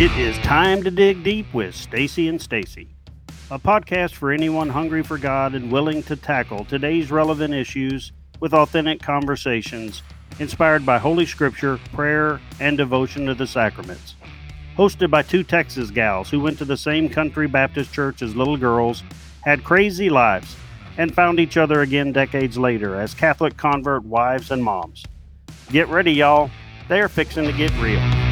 It is time to dig deep with Stacy and Stacy, a podcast for anyone hungry for God and willing to tackle today's relevant issues with authentic conversations inspired by Holy Scripture, prayer, and devotion to the sacraments. Hosted by two Texas gals who went to the same country Baptist church as little girls, had crazy lives, and found each other again decades later as Catholic convert wives and moms. Get ready, y'all. They're fixing to get real.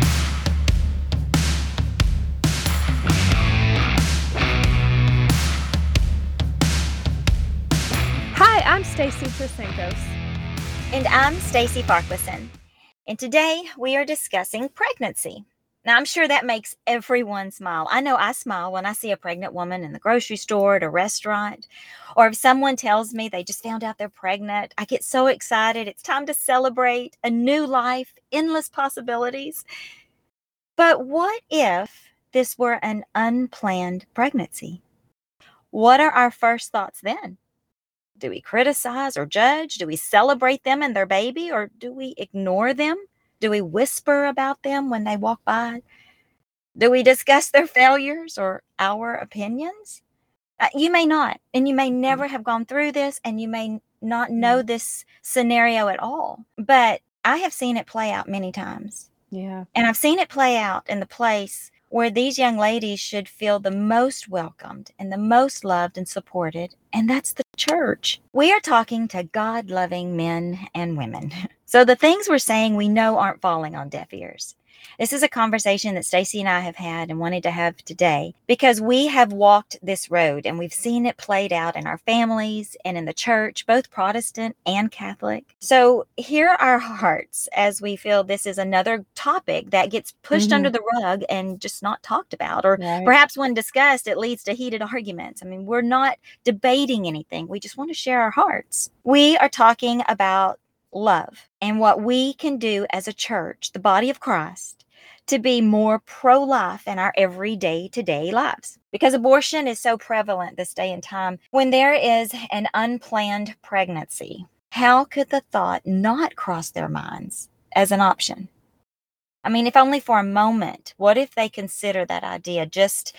Stacy Trasancos. And I'm Stacy Farquharson. And today we are discussing pregnancy. Now, I'm sure that makes everyone smile. I know I smile when I see a pregnant woman in the grocery store, at a restaurant, or if someone tells me they just found out they're pregnant. I get so excited. It's time to celebrate a new life, endless possibilities. But what if this were an unplanned pregnancy? What are our first thoughts then? Do we criticize or judge? Do we celebrate them and their baby, or do we ignore them? Do we whisper about them when they walk by? Do we discuss their failures or our opinions? Uh, you may not, and you may Mm. never have gone through this, and you may not know this scenario at all. But I have seen it play out many times. Yeah. And I've seen it play out in the place where these young ladies should feel the most welcomed and the most loved and supported, and that's the church. We are talking to God loving men and women. So the things we're saying we know aren't falling on deaf ears. This is a conversation that Stacy and I have had and wanted to have today because we have walked this road and we've seen it played out in our families and in the church, both Protestant and Catholic. So hear our hearts as we feel this is another topic that gets pushed Mhm. under the rug and just not talked about or Right. perhaps when discussed it leads to heated arguments. I mean, we're not debating anything. We just want to share our hearts. We are talking about love and what we can do as a church, the body of Christ, to be more pro life in our everyday to day lives. Because abortion is so prevalent this day and time. When there is an unplanned pregnancy, how could the thought not cross their minds as an option? I mean, if only for a moment, what if they consider that idea just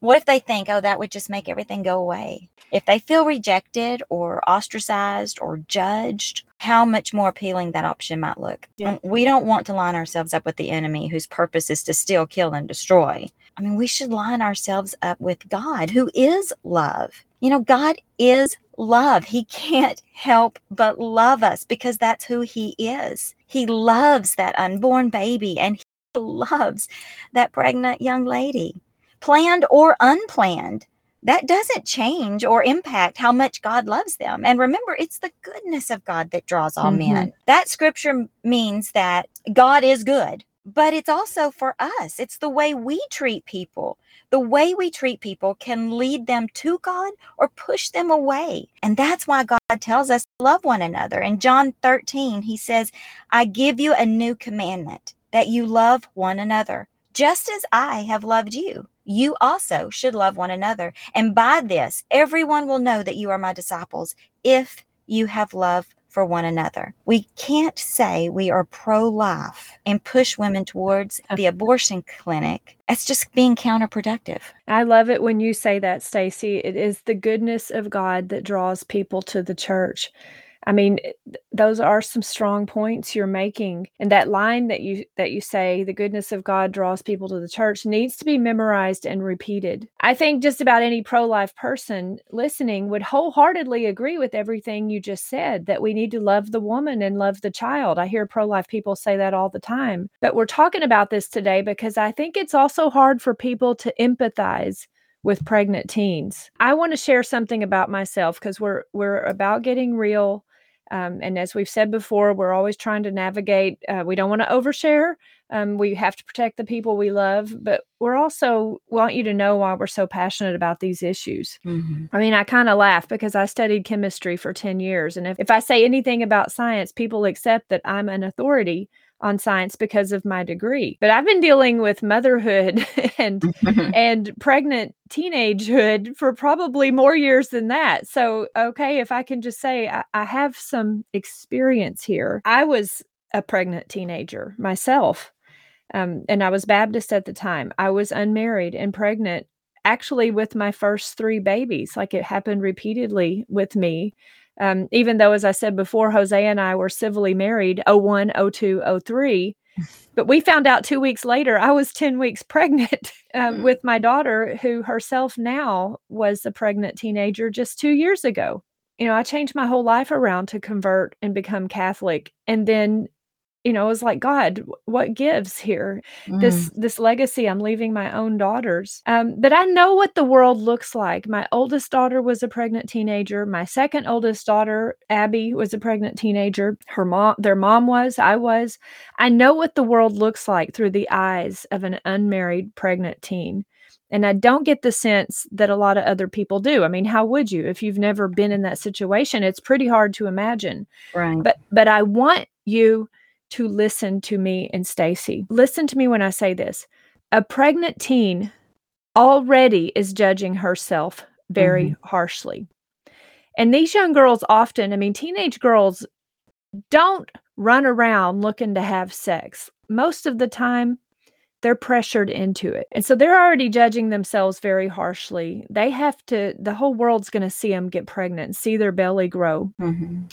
what if they think, oh, that would just make everything go away? If they feel rejected or ostracized or judged, how much more appealing that option might look. Yeah. We don't want to line ourselves up with the enemy whose purpose is to steal, kill, and destroy. I mean, we should line ourselves up with God, who is love. You know, God is love. He can't help but love us because that's who He is. He loves that unborn baby and He loves that pregnant young lady planned or unplanned. That doesn't change or impact how much God loves them. And remember, it's the goodness of God that draws all Mhm. men. That scripture means that God is good, but it's also for us. It's the way we treat people. The way we treat people can lead them to God or push them away. And that's why God tells us to love one another. In John 13, he says, I give you a new commandment that you love one another. Just as I have loved you, you also should love one another. And by this, everyone will know that you are my disciples if you have love for one another. We can't say we are pro life and push women towards the abortion clinic. That's just being counterproductive. I love it when you say that, Stacy. It is the goodness of God that draws people to the church. I mean, those are some strong points you're making. And that line that you that you say, the goodness of God draws people to the church needs to be memorized and repeated. I think just about any pro-life person listening would wholeheartedly agree with everything you just said that we need to love the woman and love the child. I hear pro-life people say that all the time. But we're talking about this today because I think it's also hard for people to empathize with pregnant teens. I want to share something about myself because we're we're about getting real. Um, and as we've said before, we're always trying to navigate. Uh, we don't want to overshare. Um, we have to protect the people we love, but we're also want you to know why we're so passionate about these issues. I mean, I kind of laugh because I studied chemistry for 10 years. And if, if I say anything about science, people accept that I'm an authority on science because of my degree. But I've been dealing with motherhood and and pregnant teenagehood for probably more years than that. So, okay, if I can just say I, I have some experience here. I was a pregnant teenager myself. Um, and I was Baptist at the time. I was unmarried and pregnant, actually, with my first three babies. Like it happened repeatedly with me. Um, even though, as I said before, Jose and I were civilly married 01, 02, 03. But we found out two weeks later I was 10 weeks pregnant um, with my daughter, who herself now was a pregnant teenager just two years ago. You know, I changed my whole life around to convert and become Catholic. And then you know, it was like, God, what gives here? Mm. This this legacy I'm leaving my own daughters. Um, but I know what the world looks like. My oldest daughter was a pregnant teenager. My second oldest daughter, Abby, was a pregnant teenager. Her mom, their mom was, I was. I know what the world looks like through the eyes of an unmarried pregnant teen. And I don't get the sense that a lot of other people do. I mean, how would you if you've never been in that situation? It's pretty hard to imagine. Right. But but I want you to listen to me and Stacy. Listen to me when I say this. A pregnant teen already is judging herself very mm-hmm. harshly. And these young girls often, I mean, teenage girls don't run around looking to have sex. Most of the time, they're pressured into it. And so they're already judging themselves very harshly. They have to, the whole world's going to see them get pregnant, and see their belly grow. Mm-hmm.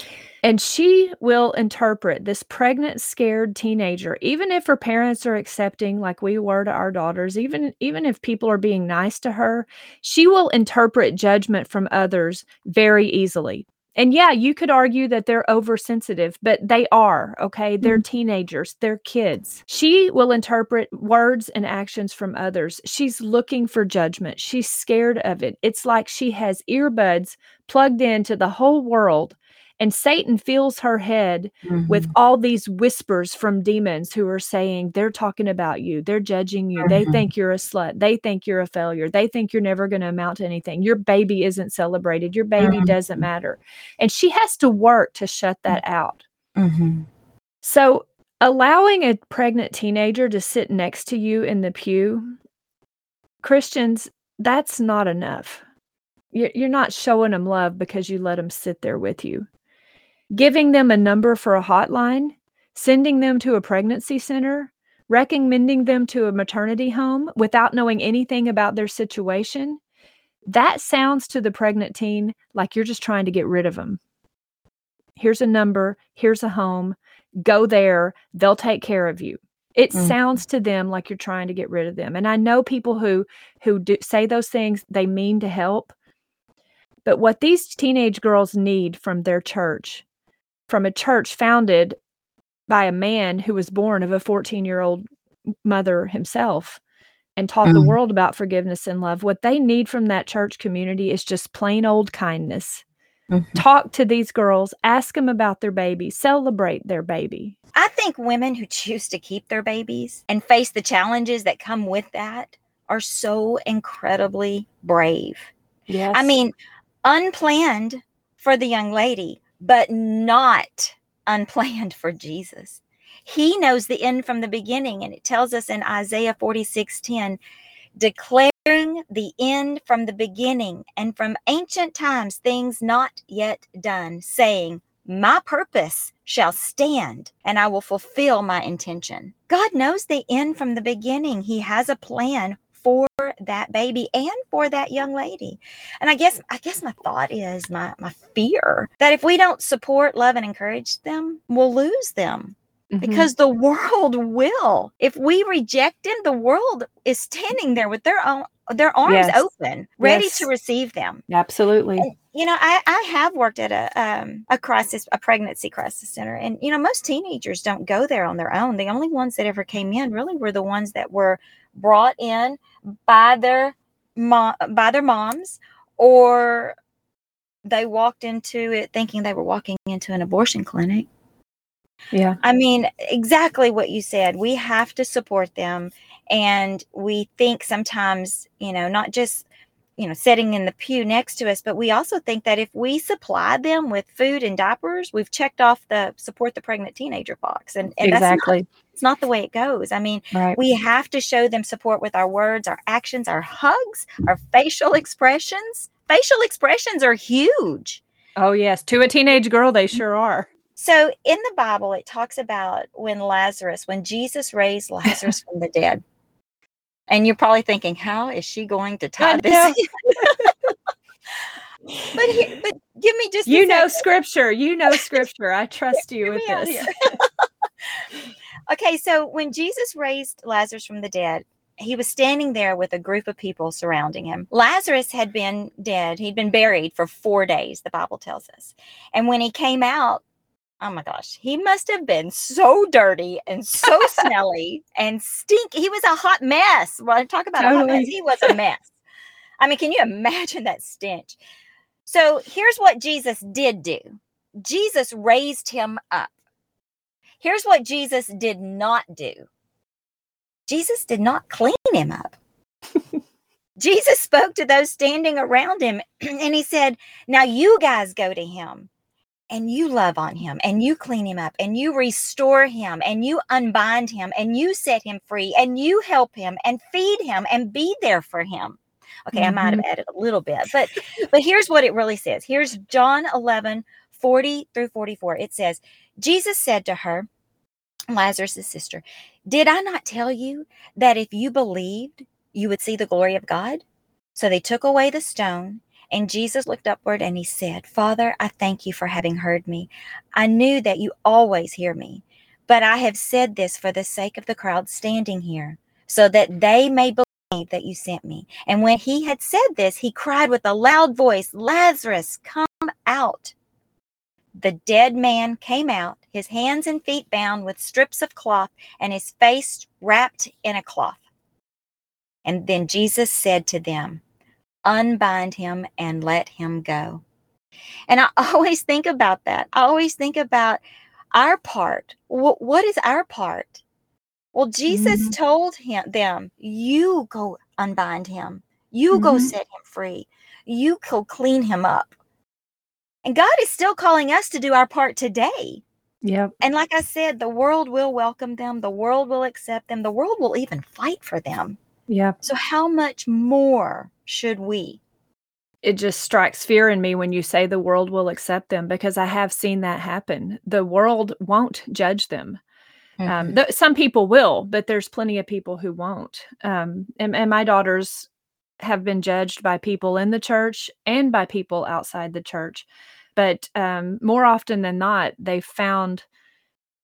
And she will interpret this pregnant, scared teenager, even if her parents are accepting, like we were to our daughters, even, even if people are being nice to her, she will interpret judgment from others very easily. And yeah, you could argue that they're oversensitive, but they are, okay? They're mm-hmm. teenagers, they're kids. She will interpret words and actions from others. She's looking for judgment. She's scared of it. It's like she has earbuds plugged into the whole world and Satan fills her head mm-hmm. with all these whispers from demons who are saying, they're talking about you. They're judging you. Mm-hmm. They think you're a slut. They think you're a failure. They think you're never going to amount to anything. Your baby isn't celebrated. Your baby mm-hmm. doesn't matter. And she has to work to shut that out. Mm-hmm. So, allowing a pregnant teenager to sit next to you in the pew, Christians, that's not enough. You're not showing them love because you let them sit there with you giving them a number for a hotline, sending them to a pregnancy center, recommending them to a maternity home without knowing anything about their situation, that sounds to the pregnant teen like you're just trying to get rid of them. Here's a number, here's a home, go there, they'll take care of you. It mm. sounds to them like you're trying to get rid of them. And I know people who who do say those things, they mean to help. But what these teenage girls need from their church from a church founded by a man who was born of a 14 year old mother himself and taught mm. the world about forgiveness and love. What they need from that church community is just plain old kindness. Mm-hmm. Talk to these girls, ask them about their baby, celebrate their baby. I think women who choose to keep their babies and face the challenges that come with that are so incredibly brave. Yes. I mean, unplanned for the young lady, but not unplanned for Jesus. He knows the end from the beginning, and it tells us in Isaiah 46 10, declaring the end from the beginning and from ancient times, things not yet done, saying, My purpose shall stand, and I will fulfill my intention. God knows the end from the beginning. He has a plan that baby and for that young lady. And I guess I guess my thought is my my fear that if we don't support, love and encourage them, we'll lose them. Mm-hmm. Because the world will. If we reject them, the world is standing there with their own their arms yes. open, ready yes. to receive them. Absolutely. And, you know, I, I have worked at a um, a crisis, a pregnancy crisis center, and you know, most teenagers don't go there on their own. The only ones that ever came in really were the ones that were brought in by their mom by their moms or they walked into it thinking they were walking into an abortion clinic. Yeah. I mean exactly what you said. We have to support them and we think sometimes you know not just you know sitting in the pew next to us but we also think that if we supply them with food and diapers we've checked off the support the pregnant teenager box and, and exactly it's not the way it goes i mean right. we have to show them support with our words our actions our hugs our facial expressions facial expressions are huge oh yes to a teenage girl they mm-hmm. sure are So in the Bible, it talks about when Lazarus, when Jesus raised Lazarus from the dead. And you're probably thinking, how is she going to tie this? but here, but give me just you know scripture. You know scripture. I trust you with this. okay, so when Jesus raised Lazarus from the dead, he was standing there with a group of people surrounding him. Lazarus had been dead. He'd been buried for four days, the Bible tells us. And when he came out, oh my gosh, he must have been so dirty and so smelly and stink. He was a hot mess. Well, talk about totally. a hot mess. He was a mess. I mean, can you imagine that stench? So here's what Jesus did do Jesus raised him up. Here's what Jesus did not do Jesus did not clean him up. Jesus spoke to those standing around him and he said, Now you guys go to him and you love on him and you clean him up and you restore him and you unbind him and you set him free and you help him and feed him and be there for him. Okay, mm-hmm. I might have mm-hmm. added a little bit, but but here's what it really says. Here's John 11, 40 through 44. It says, Jesus said to her, Lazarus' sister, Did I not tell you that if you believed, you would see the glory of God? So they took away the stone, and Jesus looked upward and he said, Father, I thank you for having heard me. I knew that you always hear me, but I have said this for the sake of the crowd standing here, so that they may believe that you sent me. And when he had said this, he cried with a loud voice, Lazarus, come out. The dead man came out, his hands and feet bound with strips of cloth, and his face wrapped in a cloth. And then Jesus said to them, Unbind him and let him go. And I always think about that. I always think about our part. what is our part? Well, Jesus mm-hmm. told him them, "You go unbind him. You mm-hmm. go set him free. You go clean him up." And God is still calling us to do our part today. Yep. And like I said, the world will welcome them, the world will accept them, the world will even fight for them. Yep. So, how much more should we? It just strikes fear in me when you say the world will accept them because I have seen that happen. The world won't judge them. Um, mm-hmm. Um, th- some people will, but there's plenty of people who won't. Um, and, and my daughters have been judged by people in the church and by people outside the church but um, more often than not, they found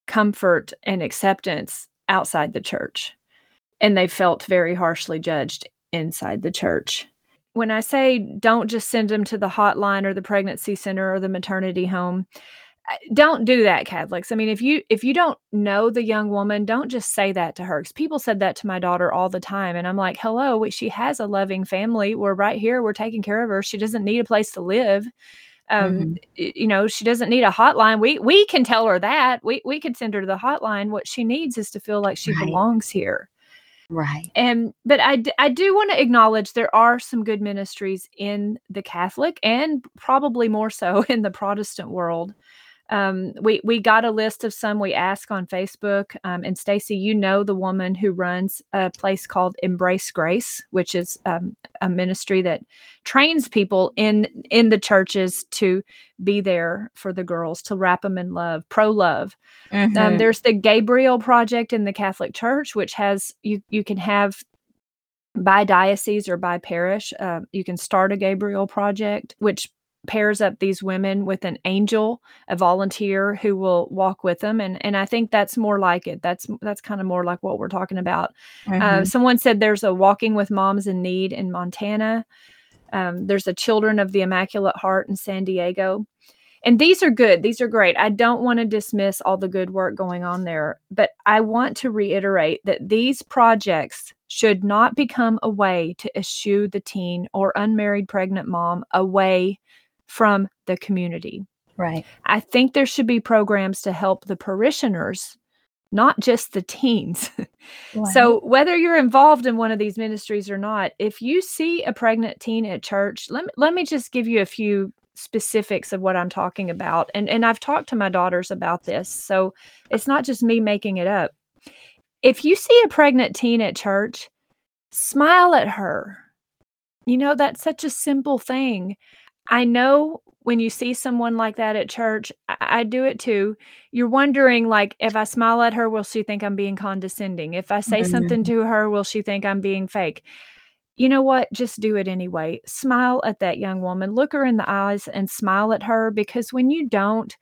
comfort and acceptance outside the church, and they felt very harshly judged inside the church. When I say don't just send them to the hotline or the pregnancy center or the maternity home, don't do that catholics. I mean if you if you don't know the young woman don't just say that to her because people said that to my daughter all the time and i'm like hello she has a loving family. We're right here. We're taking care of her. She doesn't need a place to live um mm-hmm. you know she doesn't need a hotline. We we can tell her that. We we can send her to the hotline. What she needs is to feel like she right. belongs here. Right. And but i i do want to acknowledge there are some good ministries in the catholic and probably more so in the protestant world um, we we got a list of some we ask on Facebook. Um, and Stacy, you know the woman who runs a place called Embrace Grace, which is um, a ministry that trains people in in the churches to be there for the girls, to wrap them in love, pro love. Um, mm-hmm. there's the Gabriel Project in the Catholic Church, which has you you can have by diocese or by parish. Uh, you can start a Gabriel Project, which pairs up these women with an angel, a volunteer who will walk with them, and and I think that's more like it. That's that's kind of more like what we're talking about. Uh, mm-hmm. Uh, someone said there's a walking with moms in need in Montana. Um, there's a Children of the Immaculate Heart in San Diego. And these are good. These are great. I don't want to dismiss all the good work going on there, but I want to reiterate that these projects should not become a way to eschew the teen or unmarried pregnant mom away from the community. Right. I think there should be programs to help the parishioners, not just the teens. So, whether you're involved in one of these ministries or not, if you see a pregnant teen at church, let me, let me just give you a few specifics of what I'm talking about. And and I've talked to my daughters about this. So, it's not just me making it up. If you see a pregnant teen at church, smile at her. You know, that's such a simple thing. I know when you see someone like that at church, I, I do it too. You're wondering, like, if I smile at her, will she think I'm being condescending? If I say Mhm. something to her, will she think I'm being fake? You know what? Just do it anyway. Smile at that young woman. Look her in the eyes and smile at her because when you don't,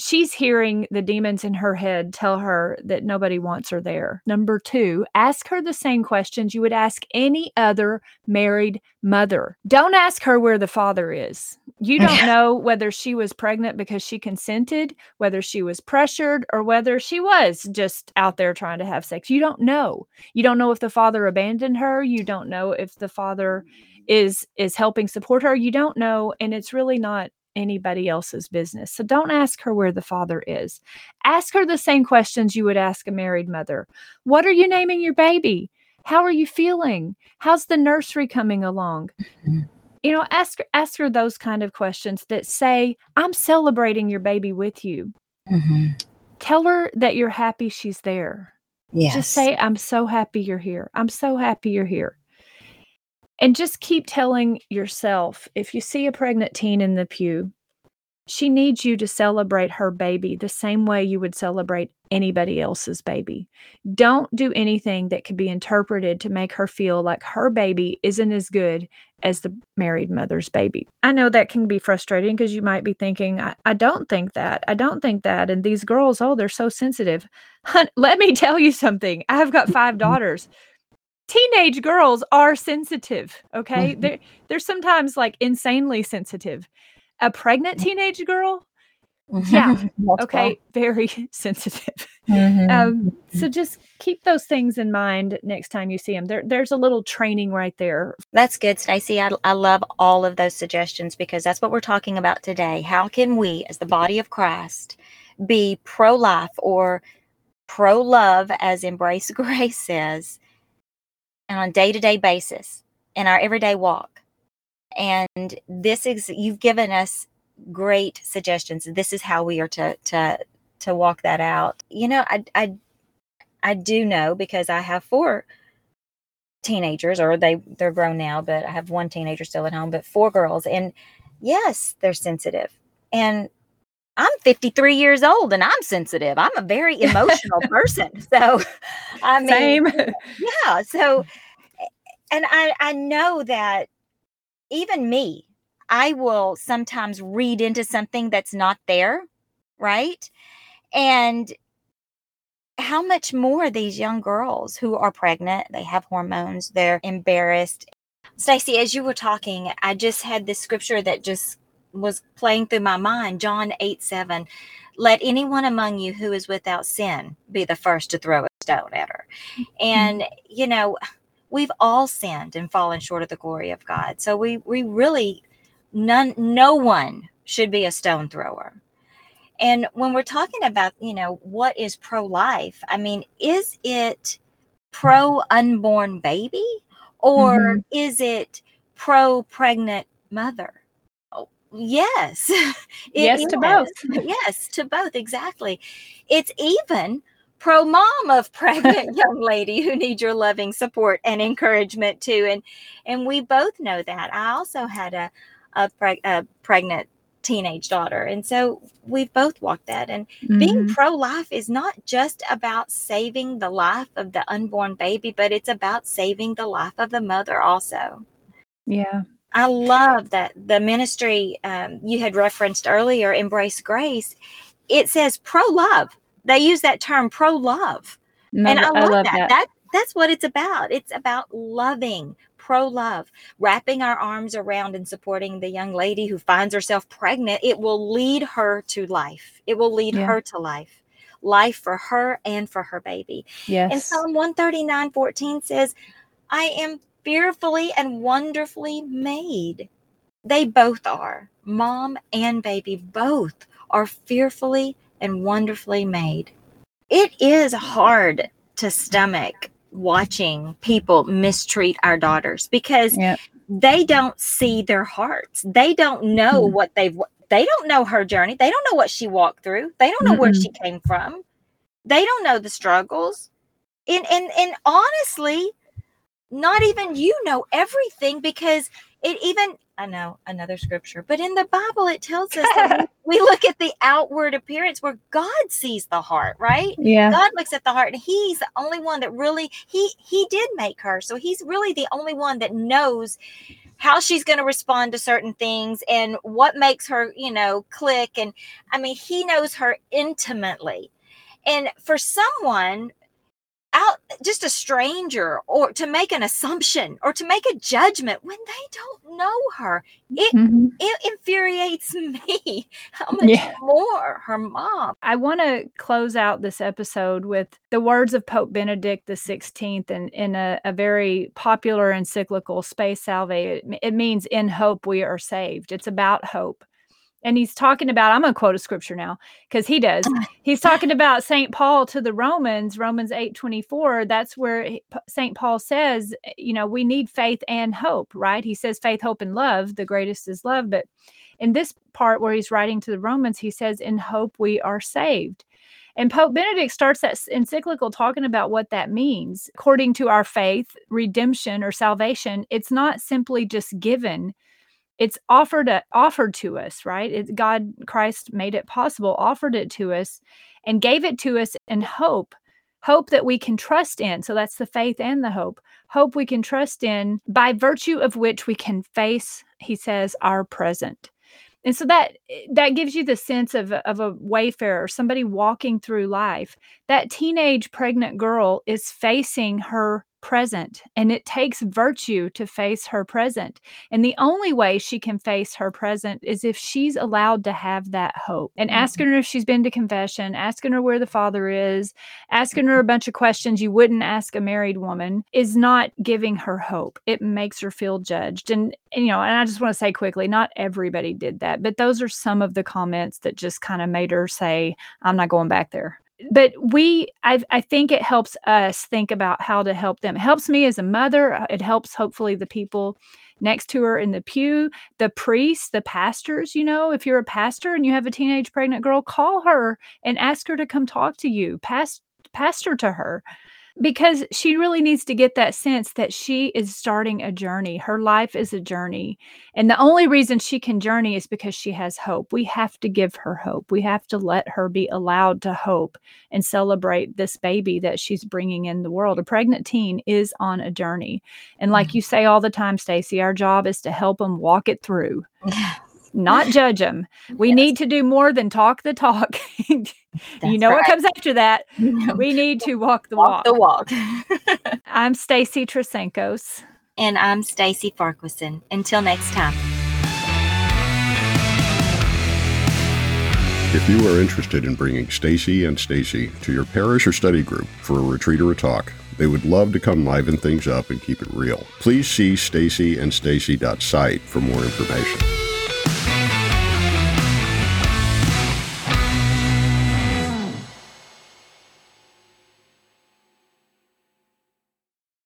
she's hearing the demons in her head tell her that nobody wants her there. Number two, ask her the same questions you would ask any other married mother. Don't ask her where the father is. You don't know whether she was pregnant because she consented, whether she was pressured, or whether she was just out there trying to have sex. You don't know. You don't know if the father abandoned her. You don't know if the father is is helping support her. You don't know, and it's really not anybody else's business. So don't ask her where the father is. Ask her the same questions you would ask a married mother. What are you naming your baby? How are you feeling? How's the nursery coming along? Mhm. You know, ask ask her those kind of questions that say, "I'm celebrating your baby with you." Mhm. Tell her that you're happy she's there. Yes. Just say, I'm so happy you're here. I'm so happy you're here. And just keep telling yourself if you see a pregnant teen in the pew, she needs you to celebrate her baby the same way you would celebrate anybody else's baby. Don't do anything that could be interpreted to make her feel like her baby isn't as good as the married mother's baby. I know that can be frustrating because you might be thinking, I, I don't think that. I don't think that. And these girls, oh, they're so sensitive. Let me tell you something. I've got five daughters. Teenage girls are sensitive. Okay. Mhm. They're, they're sometimes like insanely sensitive. A pregnant teenage girl, Yeah, okay, very sensitive. Mhm. Um, so just keep those things in mind next time you see them. There, there's a little training right there. That's good, Stacy. I, I love all of those suggestions because that's what we're talking about today. How can we, as the body of Christ, be pro life or pro love, as Embrace Grace says, and on a day to day basis in our everyday walk? And this is, you've given us great suggestions. This is how we are to, to, to walk that out. You know, I, I, I do know because I have four teenagers or they they're grown now but i have one teenager still at home but four girls and yes they're sensitive and i'm 53 years old and i'm sensitive. I'm a very emotional person so i mean Same. yeah so and i i know that even me i will sometimes read into something that's not there right? And how much more these young girls who are pregnant they have hormones they're embarrassed. Stacy as you were talking i just had this scripture that just was playing through my mind john 8 7 let anyone among you who is without sin be the first to throw a stone at her. And you know we've all sinned and fallen short of the glory of god. So we we really none no one should be a stone thrower. And when we're talking about, you know, what is pro life, I mean, is it pro unborn baby? Or Mhm. is it pro pregnant mother? Yes. Yes to both. yes, to both, exactly. It's even pro mom of pregnant young lady who need your loving support and encouragement too. And and we both know that. I also had a a, preg- a pregnant teenage daughter. And so we've both walked that. And being Mhm. pro life is not just about saving the life of the unborn baby, but it's about saving the life of the mother also. Yeah. I love that the ministry um, you had referenced earlier, Embrace Grace, it says pro love. They use that term pro love. No, and I I love, love that. that. that. That's what it's about. It's about loving, pro love, wrapping our arms around and supporting the young lady who finds herself pregnant. It will lead her to life. It will lead Yeah. her to life. Life for her and for her baby. Yes. And Psalm 139 14 says, I am fearfully and wonderfully made. They both are. Mom and baby both are fearfully and wonderfully made. It is hard to stomach watching people mistreat our daughters because Yeah. they don't see their hearts. They don't know Mhm. what they've they don't know her journey. They don't know what she walked through. They don't know where Mm-mm. she came from. They don't know the struggles. And and and honestly, not even you know everything because it even I know another scripture, but in the Bible it tells us that we look at the outward appearance where God sees the heart, right? Yeah. God looks at the heart and he's the only one that really he he did make her. So he's really the only one that knows how she's going to respond to certain things and what makes her, you know, click and I mean, he knows her intimately. And for someone out just a stranger or to make an assumption or to make a judgment when they don't know her it Mhm. it infuriates me how much Yeah. more her mom I want to close out this episode with the words of Pope Benedict the Sixteenth, and in a, a very popular encyclical, Spe Salvi." It, it means "In hope we are saved." It's about hope, and he's talking about. I'm going to quote a scripture now because he does. Uh-huh. He's talking about Saint Paul to the Romans, Romans eight twenty four. That's where Saint Paul says, eh, you know, we need faith and hope, right? He says faith, hope, and love. The greatest is love, but in this part where he's writing to the Romans, he says, In hope we are saved. And Pope Benedict starts that encyclical talking about what that means. According to our faith, redemption or salvation, it's not simply just given. It's offered a, offered to us, right? It, God, Christ made it possible, offered it to us, and gave it to us in hope, hope that we can trust in. So that's the faith and the hope, hope we can trust in, by virtue of which we can face, he says, our present and so that that gives you the sense of of a wayfarer somebody walking through life that teenage pregnant girl is facing her present and it takes virtue to face her present and the only way she can face her present is if she's allowed to have that hope and mm-hmm. asking her if she's been to confession asking her where the father is asking her a bunch of questions you wouldn't ask a married woman is not giving her hope. It makes her feel judged and, and, you know and i just want to say quickly not everybody did that but those are some of the comments that just kind of made her say i'm not going back there but we I, I think it helps us think about how to help them. It helps me as a mother uh, it helps hopefully the people next to her in the pew the priests the pastors you know if you're a pastor and you have a teenage pregnant girl call her and ask her to come talk to you pass pastor to her because she really needs to get that sense that she is starting a journey. Her life is a journey. And the only reason she can journey is because she has hope. We have to give her hope. We have to let her be allowed to hope and celebrate this baby that she's bringing in the world. A pregnant teen is on a journey. And like mm-hmm. you say all the time, Stacy, our job is to help them walk it through. Not judge them. We Yes. need to do more than talk the talk. you That's know what comes after that. We need to walk the walk walk. the walk I'm Stacy Trasancos. and i'm stacy farquharson until next time If you are interested in bringing Stacy and Stacy to your parish or study group for a retreat or a talk, they would love to come liven things up and keep it real. Please see stacyandstacy.site for more information.